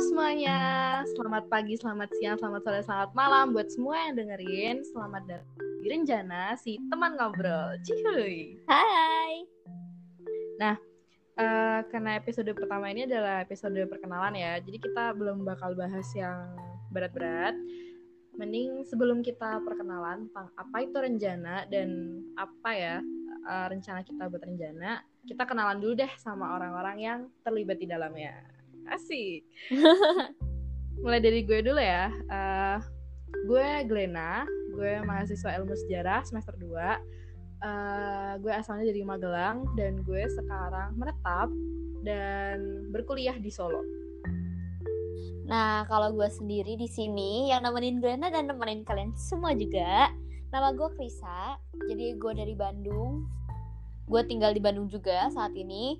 semuanya, selamat pagi, selamat siang, selamat sore, selamat malam buat semua yang dengerin. Selamat datang di Renjana, si teman ngobrol. Cihuy. Hai. Nah, uh, karena episode pertama ini adalah episode perkenalan ya, jadi kita belum bakal bahas yang berat-berat. Mending sebelum kita perkenalan tentang apa itu Renjana dan apa ya uh, rencana kita buat Renjana, kita kenalan dulu deh sama orang-orang yang terlibat di dalamnya. Asik. Mulai dari gue dulu ya. Uh, gue Glena, gue mahasiswa ilmu sejarah semester 2. Uh, gue asalnya dari Magelang dan gue sekarang menetap dan berkuliah di Solo. Nah, kalau gue sendiri di sini yang nemenin Glena dan nemenin kalian semua juga. Nama gue Krisa, jadi gue dari Bandung. Gue tinggal di Bandung juga saat ini.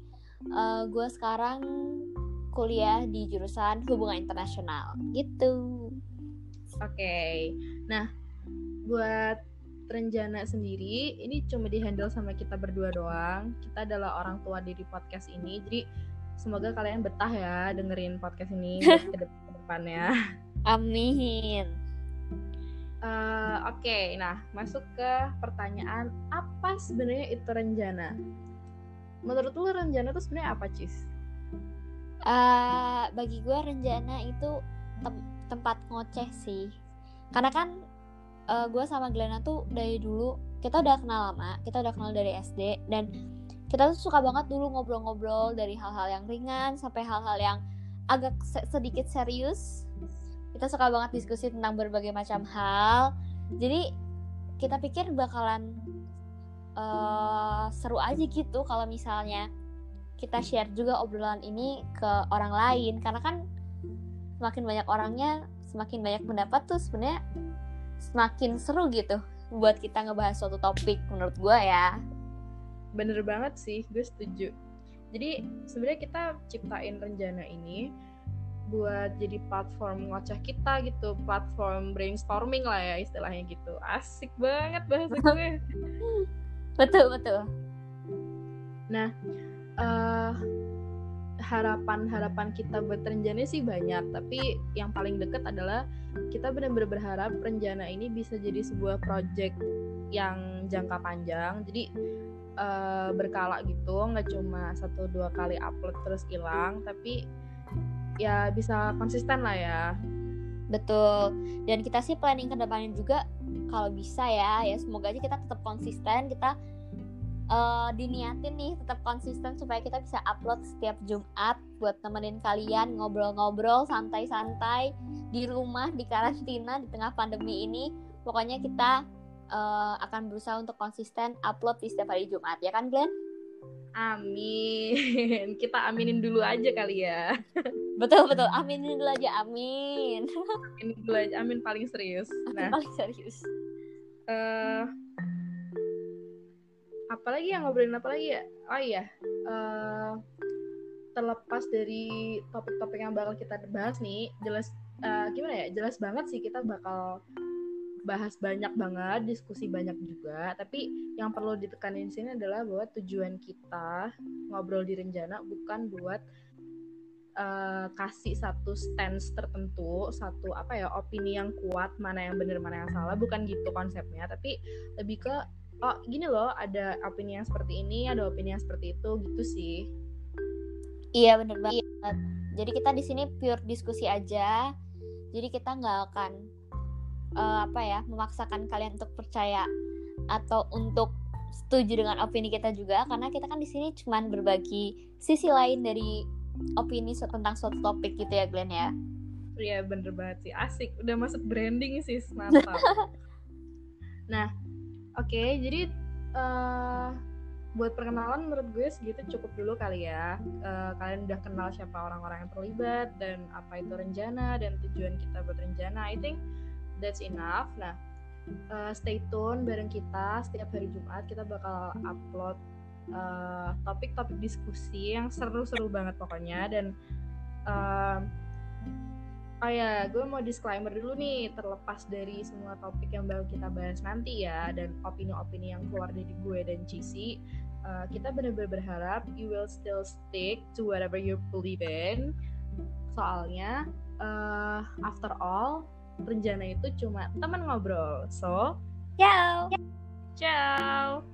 Uh, gue sekarang kuliah di jurusan hubungan internasional gitu. Oke, okay. nah buat Renjana sendiri ini cuma dihandle sama kita berdua doang. Kita adalah orang tua dari podcast ini, jadi semoga kalian betah ya dengerin podcast ini ke depannya. Amin. Uh, Oke, okay, nah masuk ke pertanyaan apa sebenarnya itu Renjana? Menurut lu Renjana itu sebenarnya apa, Cis? Uh, bagi gue Renjana itu tem tempat ngoceh sih. Karena kan uh, gue sama Glenna tuh dari dulu kita udah kenal lama kita udah kenal dari SD dan kita tuh suka banget dulu ngobrol-ngobrol dari hal-hal yang ringan sampai hal-hal yang agak se sedikit serius. Kita suka banget diskusi tentang berbagai macam hal. Jadi kita pikir bakalan uh, seru aja gitu kalau misalnya kita share juga obrolan ini ke orang lain. Karena kan semakin banyak orangnya semakin banyak pendapat tuh sebenarnya semakin seru gitu buat kita ngebahas suatu topik menurut gue ya. Bener banget sih gue setuju. Jadi sebenarnya kita ciptain rencana ini buat jadi platform ngoceh kita gitu platform brainstorming lah ya istilahnya gitu. Asik banget bahasa gue betul betul. Nah uh, harapan-harapan kita buat Renjana sih banyak, tapi yang paling deket adalah kita benar-benar berharap Renjana ini bisa jadi sebuah project yang jangka panjang. Jadi uh, berkala gitu, nggak cuma satu dua kali upload terus hilang, tapi ya bisa konsisten lah ya. Betul. Dan kita sih planning ke depannya juga kalau bisa ya, ya semoga aja kita tetap konsisten, kita uh, diniatin nih tetap konsisten supaya kita bisa upload setiap Jumat buat temenin kalian ngobrol-ngobrol santai-santai di rumah di karantina di tengah pandemi ini pokoknya kita uh, akan berusaha untuk konsisten upload di setiap hari Jumat ya kan Glenn? Amin. Kita aminin dulu aja kali ya. Betul betul. Aminin dulu aja. Amin. Aminin dulu aja. Amin paling serius. Nah, paling serius. Uh, apalagi yang ngobrolin apa lagi ya? Oh iya uh, terlepas dari topik-topik yang bakal kita bahas nih jelas uh, gimana ya? Jelas banget sih kita bakal bahas banyak banget diskusi banyak juga. Tapi yang perlu ditekanin di sini adalah bahwa tujuan kita ngobrol di Renjana bukan buat uh, kasih satu stance tertentu satu apa ya opini yang kuat mana yang benar mana yang salah. Bukan gitu konsepnya tapi lebih ke oh gini loh ada opini yang seperti ini ada opini yang seperti itu gitu sih. Iya bener banget. Jadi kita di sini pure diskusi aja. Jadi kita nggak akan uh, apa ya memaksakan kalian untuk percaya atau untuk setuju dengan opini kita juga. Karena kita kan di sini cuma berbagi sisi lain dari opini tentang suatu topik gitu ya Glenn ya. Iya bener banget sih. Asik. Udah masuk branding sih mantap. Nah Oke, okay, jadi uh, buat perkenalan menurut gue segitu cukup dulu kali ya. Uh, kalian udah kenal siapa orang-orang yang terlibat dan apa itu rencana dan tujuan kita buat rencana. I think that's enough. Nah, uh, stay tune bareng kita setiap hari Jumat kita bakal upload topik-topik uh, diskusi yang seru-seru banget pokoknya dan uh, Oh ya, gue mau disclaimer dulu nih, terlepas dari semua topik yang bakal kita bahas nanti ya, dan opini-opini yang keluar dari gue dan Cici, uh, kita benar-benar berharap you will still stick to whatever you believe in. soalnya uh, after all Renjana itu cuma teman ngobrol so ciao ciao